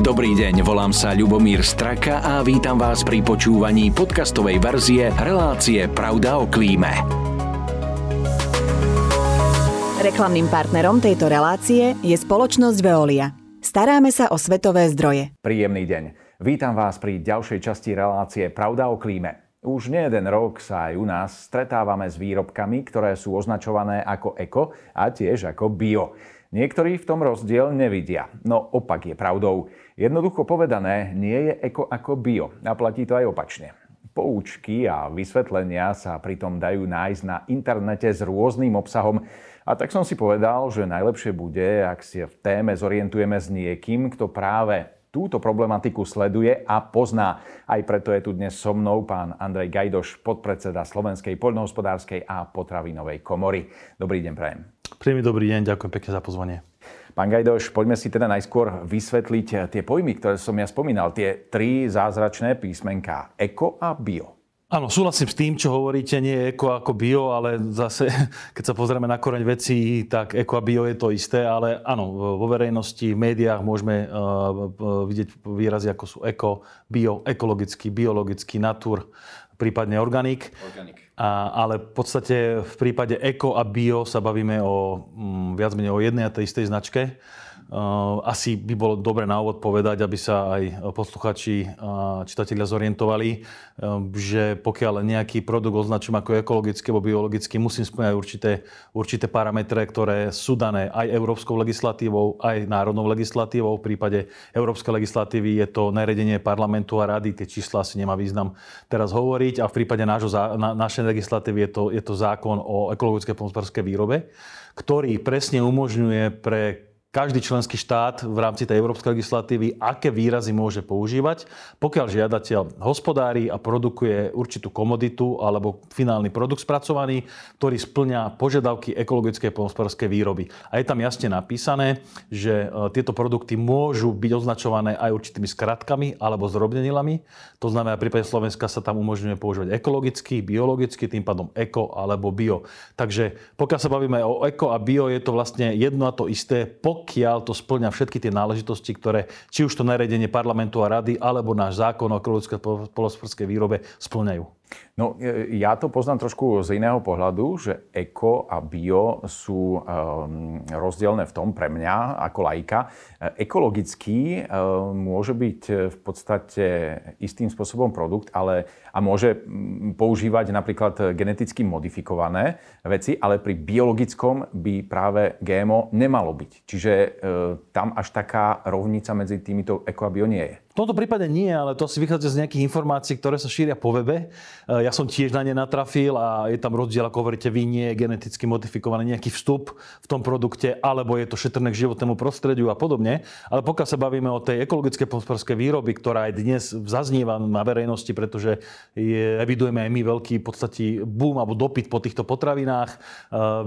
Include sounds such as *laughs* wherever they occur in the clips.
Dobrý deň, volám sa Ľubomír Straka a vítam vás pri počúvaní podcastovej verzie relácie Pravda o klíme. Reklamným partnerom tejto relácie je spoločnosť Veolia. Staráme sa o svetové zdroje. Príjemný deň. Vítam vás pri ďalšej časti relácie Pravda o klíme. Už nie jeden rok sa aj u nás stretávame s výrobkami, ktoré sú označované ako eko a tiež ako bio. Niektorí v tom rozdiel nevidia, no opak je pravdou. Jednoducho povedané, nie je eko ako bio a platí to aj opačne. Poučky a vysvetlenia sa pritom dajú nájsť na internete s rôznym obsahom a tak som si povedal, že najlepšie bude, ak si v téme zorientujeme s niekým, kto práve túto problematiku sleduje a pozná. Aj preto je tu dnes so mnou pán Andrej Gajdoš, podpredseda Slovenskej poľnohospodárskej a potravinovej komory. Dobrý deň, prajem. Príjemný dobrý deň, ďakujem pekne za pozvanie. Pán Gajdoš, poďme si teda najskôr vysvetliť tie pojmy, ktoré som ja spomínal. Tie tri zázračné písmenká. Eko a bio. Áno, súhlasím s tým, čo hovoríte, nie je eko ako bio, ale zase, *laughs* keď sa pozrieme na koreň veci, tak eko a bio je to isté, ale áno, vo verejnosti, v médiách môžeme uh, vidieť výrazy ako sú eko, bio, ekologický, biologický, natur, prípadne organik. Organik. A, ale v podstate v prípade eko a bio sa bavíme o um, viac menej o jednej a tej istej značke. Eh, asi by bolo dobre na úvod povedať, aby sa aj posluchači a čitatelia zorientovali, eh, že pokiaľ nejaký produkt označujem ako ekologický alebo biologický, musím splňať určité, určité parametre, ktoré sú dané aj európskou legislatívou, aj národnou legislatívou. V prípade európskej legislatívy je to nariadenie parlamentu a rady, tie čísla asi nemá význam teraz hovoriť. A v prípade nášho, na, našej legislatívy je to, je to zákon o ekologickej pomospárskej výrobe, ktorý presne umožňuje pre každý členský štát v rámci tej európskej legislatívy, aké výrazy môže používať, pokiaľ žiadateľ hospodári a produkuje určitú komoditu alebo finálny produkt spracovaný, ktorý splňa požiadavky ekologickej pomospodárskej výroby. A je tam jasne napísané, že e, tieto produkty môžu byť označované aj určitými skratkami alebo zrobnenilami. To znamená, v prípade Slovenska sa tam umožňuje používať ekologicky, biologicky, tým pádom eko alebo bio. Takže pokiaľ sa bavíme o eko a bio, je to vlastne jedno a to isté pokiaľ to splňa všetky tie náležitosti, ktoré či už to nariadenie parlamentu a rady, alebo náš zákon o ekologickej polospodárskej výrobe splňajú. No, e, ja to poznám trošku z iného pohľadu, že eko a bio sú um, rozdielne v tom pre mňa ako laika. E, ekologický um, môže byť v podstate istým spôsobom produkt, ale a môže používať napríklad geneticky modifikované veci, ale pri biologickom by práve GMO nemalo byť. Čiže e, tam až taká rovnica medzi týmito eko a bio nie je. Tomto prípade nie, ale to asi vychádza z nejakých informácií, ktoré sa šíria po webe. E, ja som tiež na ne natrafil a je tam rozdiel, ako hovoríte vy, nie je geneticky modifikovaný nejaký vstup v tom produkte, alebo je to šetrné k životnému prostrediu a podobne. Ale pokiaľ sa bavíme o tej ekologickej hospodárskej výroby, ktorá aj dnes zaznieva na verejnosti, pretože je, evidujeme aj my veľký v podstate boom alebo dopyt po týchto potravinách. E,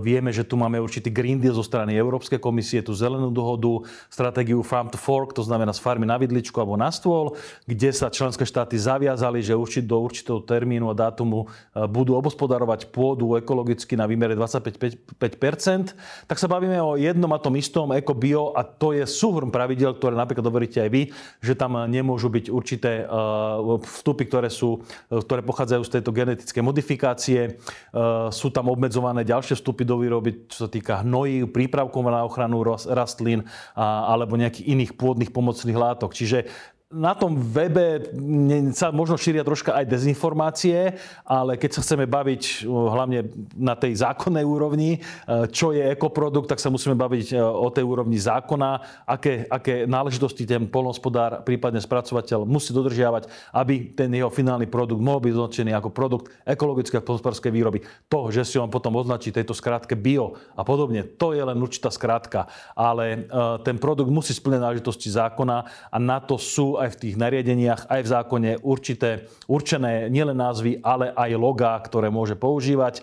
vieme, že tu máme určitý Green Deal zo strany Európskej komisie, tú zelenú dohodu, stratégiu Farm to Fork, to znamená z farmy na vidličku alebo na stôl, kde sa členské štáty zaviazali, že určite do určitého termínu a dátumu e, budú obospodarovať pôdu ekologicky na výmere 25% tak sa bavíme o jednom a tom istom eko-bio a to je súhrn pravidel, ktoré napríklad hovoríte aj vy, že tam nemôžu byť určité e, vstupy, ktoré, sú, ktoré pochádzajú z tejto genetické modifikácie. E, sú tam obmedzované ďalšie vstupy do výroby, čo sa týka hnojí, prípravkov na ochranu rastlín alebo nejakých iných pôdnych pomocných látok. Čiže na tom webe sa možno šíria troška aj dezinformácie, ale keď sa chceme baviť hlavne na tej zákonnej úrovni, e, čo je ekoprodukt, tak sa musíme baviť e, o tej úrovni zákona, aké, aké náležitosti ten polnospodár, prípadne spracovateľ musí dodržiavať, aby ten jeho finálny produkt mohol byť označený ako produkt ekologickej a polnospodárskej výroby. To, že si on potom označí tejto skrátke bio a podobne, to je len určitá skrátka, ale e, ten produkt musí splňať náležitosti zákona a na to sú aj v tých nariadeniach, aj v zákone určité, určené nielen názvy, ale aj logá, ktoré môže používať.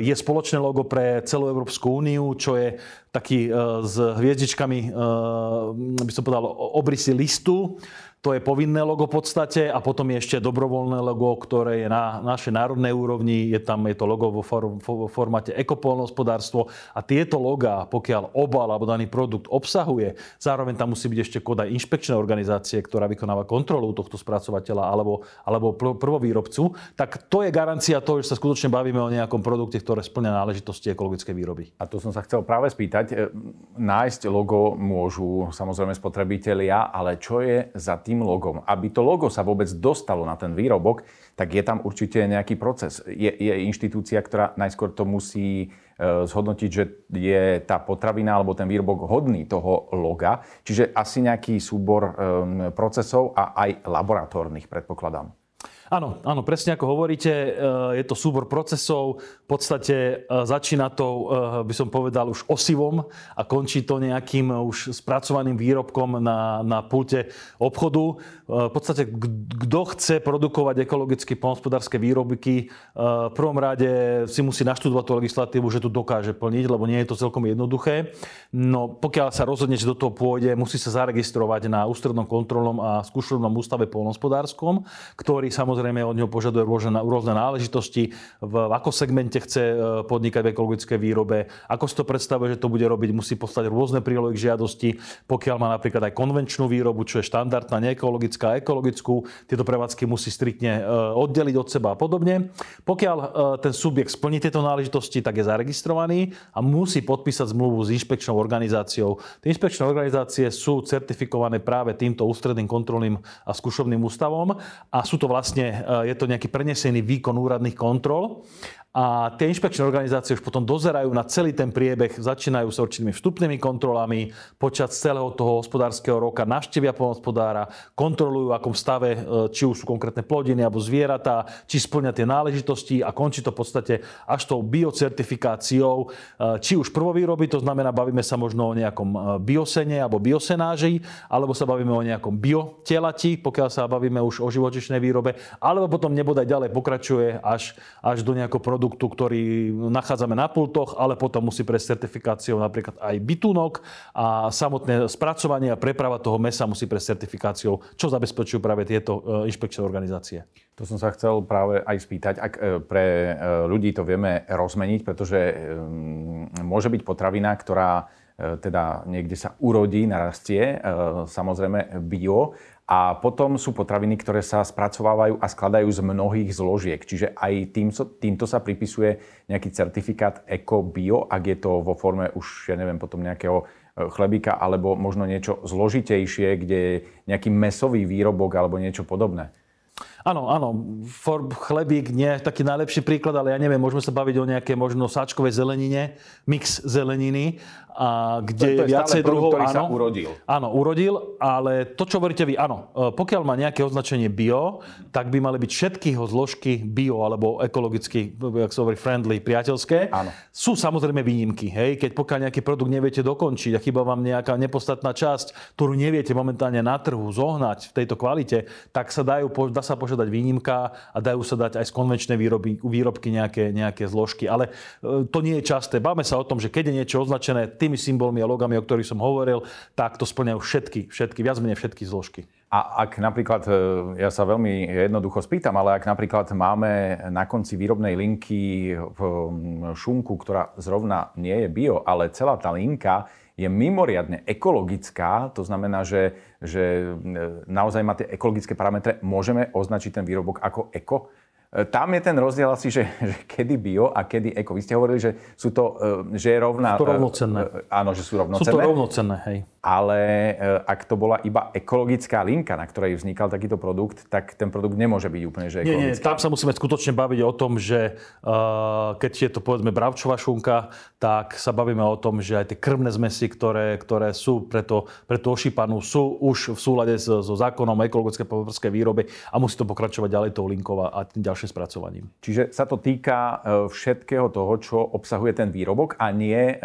je spoločné logo pre celú Európsku úniu, čo je taký s hviezdičkami, by som povedal, obrysy listu to je povinné logo v podstate a potom je ešte dobrovoľné logo, ktoré je na našej národnej úrovni. Je tam je to logo vo, for, vo formáte ekopolnohospodárstvo a tieto logá, pokiaľ obal alebo daný produkt obsahuje, zároveň tam musí byť ešte kód aj inšpekčnej organizácie, ktorá vykonáva kontrolu tohto spracovateľa alebo, alebo prvovýrobcu, tak to je garancia toho, že sa skutočne bavíme o nejakom produkte, ktoré splňa náležitosti ekologickej výroby. A to som sa chcel práve spýtať. E, nájsť logo môžu samozrejme spotrebitelia, ale čo je za tým logom. Aby to logo sa vôbec dostalo na ten výrobok, tak je tam určite nejaký proces. Je, je inštitúcia, ktorá najskôr to musí e, zhodnotiť, že je tá potravina alebo ten výrobok hodný toho loga. Čiže asi nejaký súbor e, procesov a aj laboratórnych, predpokladám. Áno, áno, presne ako hovoríte, e, je to súbor procesov, v podstate e, začína to, e, by som povedal, už osivom a končí to nejakým už spracovaným výrobkom na, na pulte obchodu. V podstate, kto chce produkovať ekologicky polnospodárske výrobky, v prvom rade si musí naštudovať tú legislatívu, že tu dokáže plniť, lebo nie je to celkom jednoduché. No pokiaľ sa rozhodne, že do toho pôjde, musí sa zaregistrovať na ústrednom kontrolnom a skúšovnom ústave polnospodárskom, ktorý samozrejme samozrejme od neho požaduje rôzne, náležitosti, v, v ako segmente chce e, podnikať v ekologickej výrobe, ako si to predstavuje, že to bude robiť, musí poslať rôzne prílohy k žiadosti, pokiaľ má napríklad aj konvenčnú výrobu, čo je štandardná, neekologická a ekologickú, tieto prevádzky musí striktne e, oddeliť od seba a podobne. Pokiaľ e, ten subjekt splní tieto náležitosti, tak je zaregistrovaný a musí podpísať zmluvu s inšpekčnou organizáciou. Tie inšpekčné organizácie sú certifikované práve týmto ústredným kontrolným a skúšovným ústavom a sú to vlastne je to nejaký prenesený výkon úradných kontrol a tie inšpekčné organizácie už potom dozerajú na celý ten priebeh, začínajú sa určitými vstupnými kontrolami, počas celého toho hospodárskeho roka navštevia polnospodára, kontrolujú, v akom stave, e, či už sú konkrétne plodiny alebo zvieratá, či splňa tie náležitosti a končí to v podstate až tou biocertifikáciou, e, či už prvovýroby, to znamená, bavíme sa možno o nejakom e, biosene alebo biosenáži, alebo sa bavíme o nejakom biotelati, pokiaľ sa bavíme už o živočišnej výrobe, alebo potom nebodaj ďalej pokračuje až, až do nejakého produktu, ktorý nachádzame na pultoch, ale potom musí prejsť certifikáciou napríklad aj bytunok a samotné spracovanie a preprava toho mesa musí prejsť certifikáciou, čo zabezpečujú práve tieto e, inšpekčné organizácie. To som sa chcel práve aj spýtať, ak e, pre e, ľudí to vieme rozmeniť, pretože môže byť potravina, ktorá teda niekde sa urodí, narastie, samozrejme bio, a potom sú potraviny, ktoré sa spracovávajú a skladajú z mnohých zložiek. Čiže aj tým, týmto sa pripisuje nejaký certifikát Eco Bio, ak je to vo forme už, ja neviem, potom nejakého e, chlebíka alebo možno niečo zložitejšie, kde je nejaký mesový výrobok alebo niečo podobné. Áno, áno, for, chlebík nie je taký najlepší príklad, ale ja neviem, môžeme sa baviť o nejaké možno sáčkovej zelenine, mix zeleniny, a kde to, to je viacej druhov. Ktorý áno, sa urodil. Áno, urodil, ale to, čo hovoríte vy, áno, e, pokiaľ má nejaké označenie bio, tak by mali byť všetky jeho zložky bio alebo ekologicky, jak sa hovorí, friendly, priateľské. Áno. Sú samozrejme výnimky, hej, keď pokiaľ nejaký produkt neviete dokončiť a chyba vám nejaká nepodstatná časť, ktorú neviete momentálne na trhu zohnať v tejto kvalite, tak sa dajú, dá sa požiadať výnimka a dajú sa dať aj z konvenčnej výroby, výrobky nejaké, nejaké zložky. Ale e, to nie je časté. Báme sa o tom, že keď je niečo označené tými symbolmi a logami, o ktorých som hovoril, tak to splňajú všetky, všetky, viac menej všetky zložky. A ak napríklad, e, ja sa veľmi jednoducho spýtam, ale ak napríklad máme na konci výrobnej linky šunku, ktorá zrovna nie je bio, ale celá tá linka je mimoriadne ekologická, to znamená, že, že e, naozaj má tie ekologické parametre, môžeme označiť ten výrobok ako eko? E, tam je ten rozdiel asi, že, že kedy bio a kedy eko. Vy ste hovorili, že sú to, e, že je rovná... Sú to rovnocenné. Áno, že sú rovnocenné. Sú to rovnocenné, hej ale e, ak to bola iba ekologická linka, na ktorej vznikal takýto produkt, tak ten produkt nemôže byť úplne že ekologický. Nie, nie, tam sa musíme skutočne baviť o tom, že uh, keď je to povedzme bravčová šunka, tak sa bavíme o tom, že aj tie krvné zmesy, ktoré, ktoré sú pre, to, pre tú ošípanú, sú už v súlade so, so zákonom ekologické povrskej výrobe a musí to pokračovať ďalej tou linkou a tým ďalším spracovaním. Čiže sa to týka e, všetkého toho, čo obsahuje ten výrobok a nie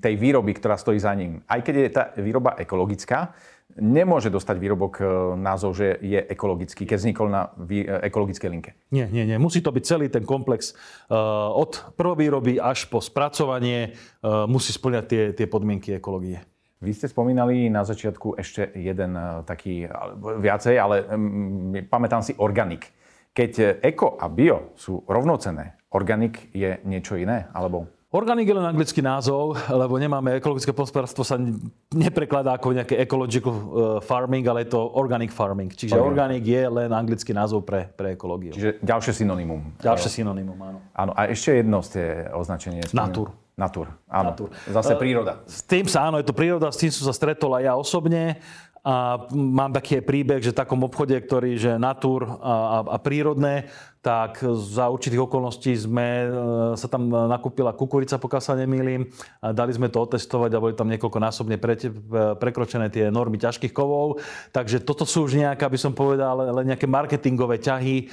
tej výroby, ktorá stojí za ním. Aj keď je je tá výroba ekologická, nemôže dostať výrobok e, názov, že je ekologický, keď vznikol na e, ekologickej linke. Nie, nie, nie. Musí to byť celý ten komplex uh, od prvovýroby až po spracovanie. Musí splňať tie, tie podmienky ekológie. Vy ste spomínali na začiatku ešte jeden taký, viacej, ale um, pamätám si organik. Keď eko a bio sú rovnocené, organik je niečo iné? Alebo... Organic je len anglický názov, lebo nemáme ekologické hospodárstvo, sa neprekladá ako nejaké ecological uh, farming, ale je to organic farming. Čiže organic, organic je len anglický názov pre, pre ekológiu. Čiže ďalšie synonymum. Ďalšie synonymum, áno. Áno, a ešte jedno ste označenie. Natur. Natur, áno. Natur. Zase príroda. S tým sa, áno, je to príroda, s tým som sa stretol aj ja osobne. A mám taký príbeh, že v takom obchode, ktorý, že natur a, a, a prírodné, tak za určitých okolností sme, e, sa tam nakúpila kukurica, pokiaľ sa nemýlim. Dali sme to otestovať a boli tam niekoľkonásobne pre, prekročené tie normy ťažkých kovov. Takže toto sú už nejaké, aby som povedal, len nejaké marketingové ťahy e,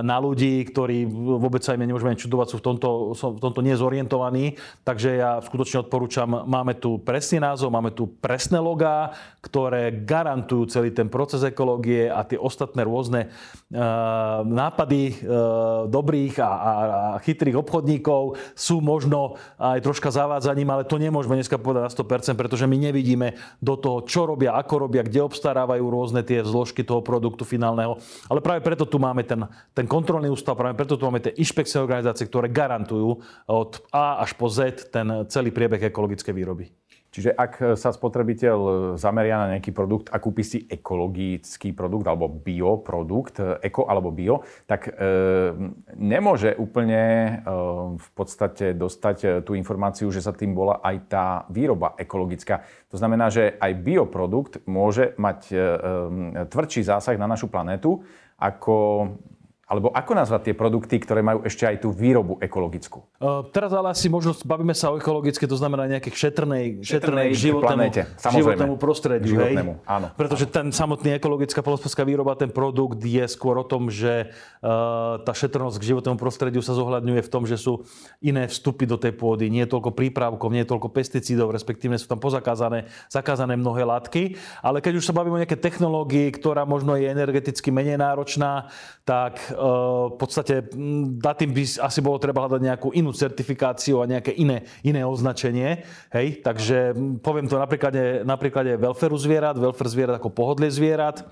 na ľudí, ktorí vôbec sa im nemôžeme čudovať, sú v tomto, sú v tomto nezorientovaní. Takže ja skutočne odporúčam, máme tu presný názov, máme tu presné logá, ktoré garantujú celý ten proces ekológie a tie ostatné rôzne nápady E, dobrých a, a, a chytrých obchodníkov sú možno aj troška zavádzaním, ale to nemôžeme dneska povedať na 100%, pretože my nevidíme do toho, čo robia, ako robia, kde obstarávajú rôzne tie zložky toho produktu finálneho. Ale práve preto tu máme ten, ten kontrolný ústav, práve preto tu máme tie inšpekcie organizácie, ktoré garantujú od A až po Z ten celý priebeh ekologickej výroby. Čiže ak sa spotrebiteľ zameria na nejaký produkt a kúpi si ekologický produkt alebo bioprodukt, eko alebo bio, tak e, nemôže úplne e, v podstate dostať e, tú informáciu, že sa tým bola aj tá výroba ekologická. To znamená, že aj bioprodukt môže mať e, e, tvrdší zásah na našu planetu ako alebo ako nazvať tie produkty, ktoré majú ešte aj tú výrobu ekologickú? Uh, teraz ale asi možno bavíme sa o ekologické, to znamená nejaké šetrnej, šetrnej, šetrnej životnému, životnému prostrediu. Životnému, hej? áno. Pretože ten samotný ekologická polospodská výroba, ten produkt je skôr o tom, že uh, tá šetrnosť k životnému prostrediu sa zohľadňuje v tom, že sú iné vstupy do tej pôdy, nie je toľko prípravkov, nie je toľko pesticídov, respektíve sú tam pozakázané zakázané mnohé látky. Ale keď už sa bavíme o nejaké technológii, ktorá možno je energeticky menej náročná, tak v podstate na tým by asi bolo treba hľadať nejakú inú certifikáciu a nejaké iné, iné označenie. Hej? Takže poviem to na príklade, na zvierat, welfare zvierat ako pohodlie zvierat.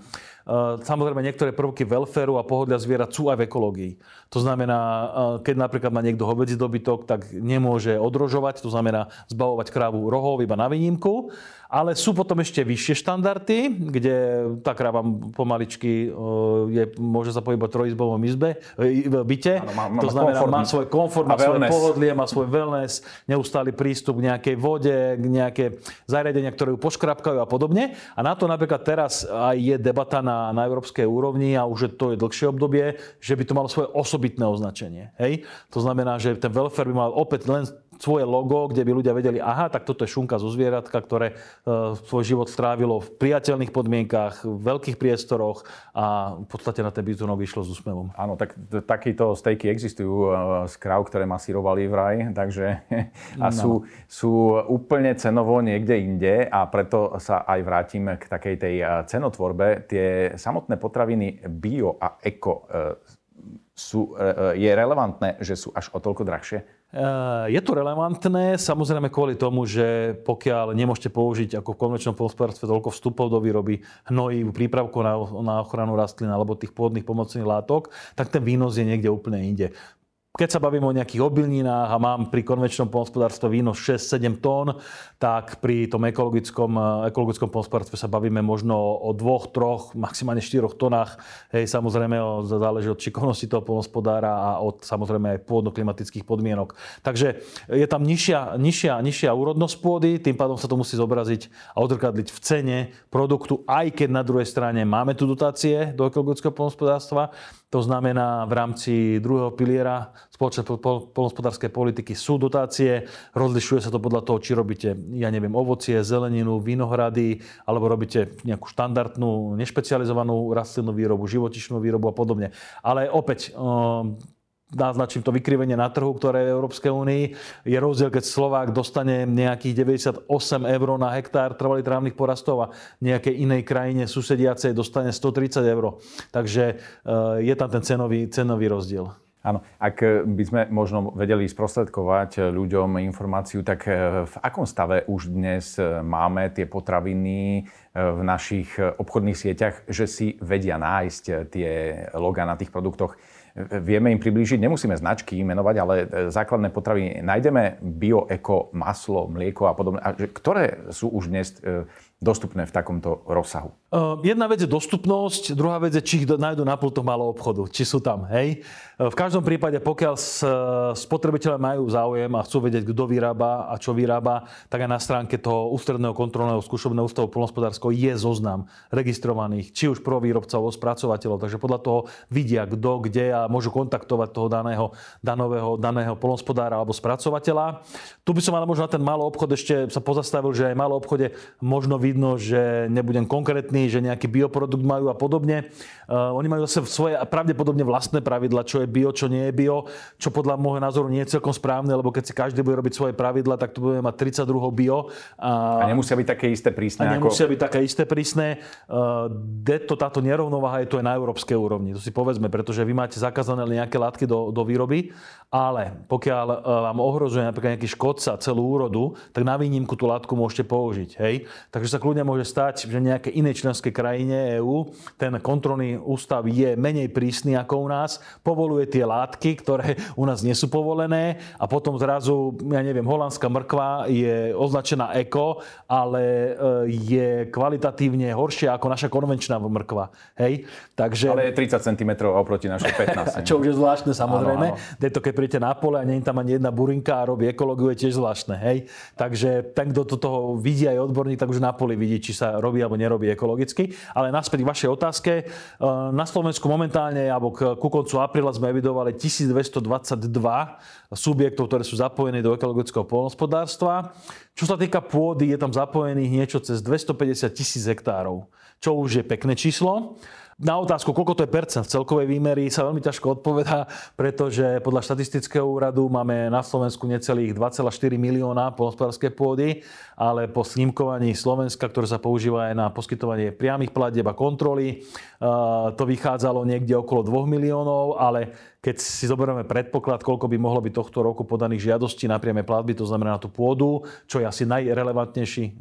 Samozrejme, niektoré prvky welfareu a pohodlia zvierat sú aj v ekológii. To znamená, keď napríklad má niekto hovedzí dobytok, tak nemôže odrožovať, to znamená zbavovať krávu rohov iba na výnimku. Ale sú potom ešte vyššie štandardy, kde tá kráva pomaličky je, môže sa pohybovať v trojizbovom izbe, v byte. Ano, má, má to znamená, má svoj komfort, má svoje pohodlie, má svoj wellness, neustály prístup k nejakej vode, k nejaké zariadenia, ktoré ju poškrapkajú a podobne. A na to napríklad teraz aj je debata na, na európskej úrovni a už je to je dlhšie obdobie, že by to malo svoje osobitné označenie. Hej? To znamená, že ten welfare by mal opäť len svoje logo, kde by ľudia vedeli, aha, tak toto je šunka zo zvieratka, ktoré e, svoj život strávilo v priateľných podmienkách, v veľkých priestoroch a v podstate na ten bizonok išlo s úsmevom. Áno, tak takíto stejky existujú e, z kráv, ktoré masírovali vraj, takže *laughs* a no. sú, sú úplne cenovo niekde inde a preto sa aj vrátim k takej tej e, cenotvorbe. Tie samotné potraviny bio a eko sú, je relevantné, že sú až o toľko drahšie? Je to relevantné, samozrejme kvôli tomu, že pokiaľ nemôžete použiť ako v konvenčnom polospodárstve toľko vstupov do výroby hnojí, prípravkov na, na ochranu rastlín alebo tých pôvodných pomocných látok, tak ten výnos je niekde úplne inde keď sa bavíme o nejakých obilninách a mám pri konvenčnom polnospodárstve výnos 6-7 tón, tak pri tom ekologickom, ekologickom polnospodárstve sa bavíme možno o 2, 3, maximálne 4 tonách. Hej, samozrejme záleží od šikovnosti toho polnospodára a od samozrejme aj pôdno-klimatických podmienok. Takže je tam nižšia, nižšia, nižšia úrodnosť pôdy, tým pádom sa to musí zobraziť a odrkadliť v cene produktu, aj keď na druhej strane máme tu dotácie do ekologického polnospodárstva. To znamená, v rámci druhého piliera spoločnej polnospodárskej politiky sú dotácie. Rozlišuje sa to podľa toho, či robíte, ja neviem, ovocie, zeleninu, vinohrady, alebo robíte nejakú štandardnú, nešpecializovanú rastlinnú výrobu, živočišnú výrobu a podobne. Ale opäť, naznačím to vykrivenie na trhu, ktoré je v Európskej únii. Je rozdiel, keď Slovák dostane nejakých 98 eur na hektár trvalých trávnych porastov a nejakej inej krajine susediacej dostane 130 eur. Takže e, je tam ten cenový, cenový rozdiel. Áno, ak by sme možno vedeli sprostredkovať ľuďom informáciu, tak v akom stave už dnes máme tie potraviny v našich obchodných sieťach, že si vedia nájsť tie loga na tých produktoch? Vieme im priblížiť, nemusíme značky menovať, ale e, základné potraviny. Nájdeme bio, eko, maslo, mlieko a podobne. Ktoré sú už dnes e, dostupné v takomto rozsahu? Jedna vec je dostupnosť, druhá vec je, či ich nájdu na pultoch malého obchodu, či sú tam, hej. V každom prípade, pokiaľ spotrebitelia majú záujem a chcú vedieť, kto vyrába a čo vyrába, tak aj na stránke toho ústredného kontrolného skúšobného ústavu polnospodárskeho je zoznam registrovaných, či už prvovýrobcov spracovateľov, takže podľa toho vidia, kto, kde a môžu kontaktovať toho daného, daného, daného polnospodára alebo spracovateľa. Tu by som ale možno na ten malý obchod ešte sa pozastavil, že aj malý obchode možno vidno, že nebudem konkrétny, že nejaký bioprodukt majú a podobne. Uh, oni majú zase svoje pravdepodobne vlastné pravidla, čo je bio, čo nie je bio, čo podľa môjho názoru nie je celkom správne, lebo keď si každý bude robiť svoje pravidla, tak tu budeme mať 32 bio. A, a nemusia byť také isté prísne. A nemusia ako... byť také isté prísne. Uh, to, táto nerovnováha je to aj na európskej úrovni. To si povedzme, pretože vy máte zakázané nejaké látky do, do výroby, ale pokiaľ uh, vám ohrozuje napríklad nejaký škodca celú úrodu, tak na výnimku tú látku môžete použiť. Hej? Takže sa kľudne môže stať, že nejaké inej členskej krajine EÚ ten kontrolný ústav je menej prísny ako u nás, povoluje tie látky, ktoré u nás nie sú povolené a potom zrazu, ja neviem, holandská mrkva je označená eko, ale e, je kvalitatívne horšia ako naša konvenčná mrkva. Hej? Takže... Ale je 30 cm oproti našej 15. *laughs* Čo už je zvláštne samozrejme. Áno, áno. to, keď príjete na pole a nie je tam ani jedna burinka a robí ekológiu, je tiež zvláštne. Hej? Takže ten, kto to toho vidí aj odborník, tak už na poli vidí, či sa robí alebo nerobí ekologicky. Ale naspäť k vašej otázke. E, na Slovensku momentálne, alebo ku koncu apríla sme evidovali 1222 subjektov, ktoré sú zapojení do ekologického polnospodárstva. Čo sa týka pôdy, je tam zapojených niečo cez 250 tisíc hektárov, čo už je pekné číslo. Na otázku, koľko to je percent v celkovej výmery, sa veľmi ťažko odpovedá, pretože podľa štatistického úradu máme na Slovensku necelých 2,4 milióna polnospodárskej pôdy, ale po snímkovaní Slovenska, ktoré sa používa aj na poskytovanie priamých platieb a kontroly, to vychádzalo niekde okolo 2 miliónov, ale keď si zoberieme predpoklad, koľko by mohlo byť tohto roku podaných žiadostí na priame platby, to znamená na tú pôdu, čo je asi najrelevantnejší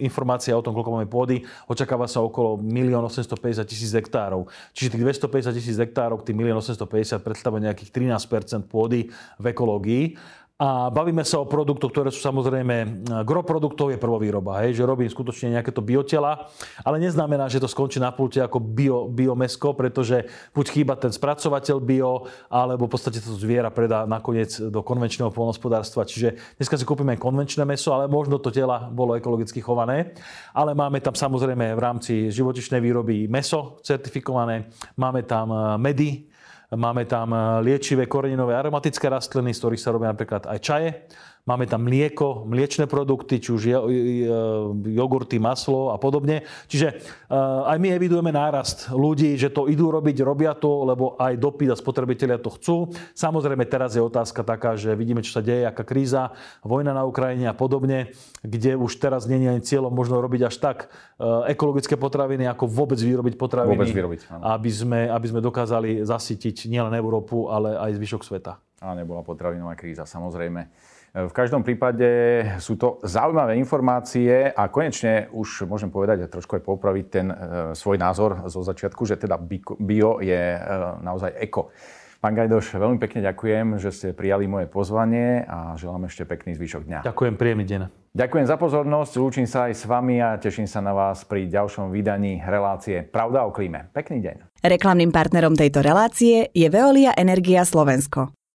informácia o tom, koľko máme pôdy, očakáva sa okolo 1 850 tisíc hektárov. Čiže tých 250 tisíc hektárov, tých 1 850 predstavuje nejakých 13% pôdy v ekológii. A bavíme sa o produktoch, ktoré sú samozrejme, gro produktov je prvovýroba, hej, že robím skutočne nejaké to biotela, ale neznamená, že to skončí na pulte ako bio, biomesko, pretože buď chýba ten spracovateľ bio, alebo v podstate to zviera predá nakoniec do konvenčného polnospodárstva. Čiže dneska si kúpime konvenčné meso, ale možno to tela bolo ekologicky chované. Ale máme tam samozrejme v rámci živočišnej výroby meso certifikované, máme tam eh, medy, Máme tam eh, liečivé koreninové aromatické rastliny, z ktorých sa robia napríklad aj čaje. Máme tam mlieko, mliečne produkty, či už jogurty, maslo a podobne. Čiže eh, aj my evidujeme nárast ľudí, že to idú robiť, robia to, lebo aj dopyt a spotrebitelia to chcú. Samozrejme, teraz je otázka taká, že vidíme, čo sa deje, aká kríza, vojna na Ukrajine a podobne, kde už teraz nie je ani cieľom možno robiť až tak eh, ekologické potraviny, ako vôbec vyrobiť potraviny, vôbec vyrobiť, aby, sme, aby sme dokázali zasytiť nielen Európu, ale aj zvyšok sveta. A nebola potravinová kríza, samozrejme. V každom prípade sú to zaujímavé informácie a konečne už môžem povedať a trošku aj popraviť ten e, svoj názor zo začiatku, že teda bio je e, naozaj eko. Pán Gajdoš, veľmi pekne ďakujem, že ste prijali moje pozvanie a želám ešte pekný zvyšok dňa. Ďakujem, príjemný deň. Ďakujem za pozornosť, lúčim sa aj s vami a teším sa na vás pri ďalšom vydaní relácie Pravda o klíme. Pekný deň. Reklamným partnerom tejto relácie je Veolia Energia Slovensko.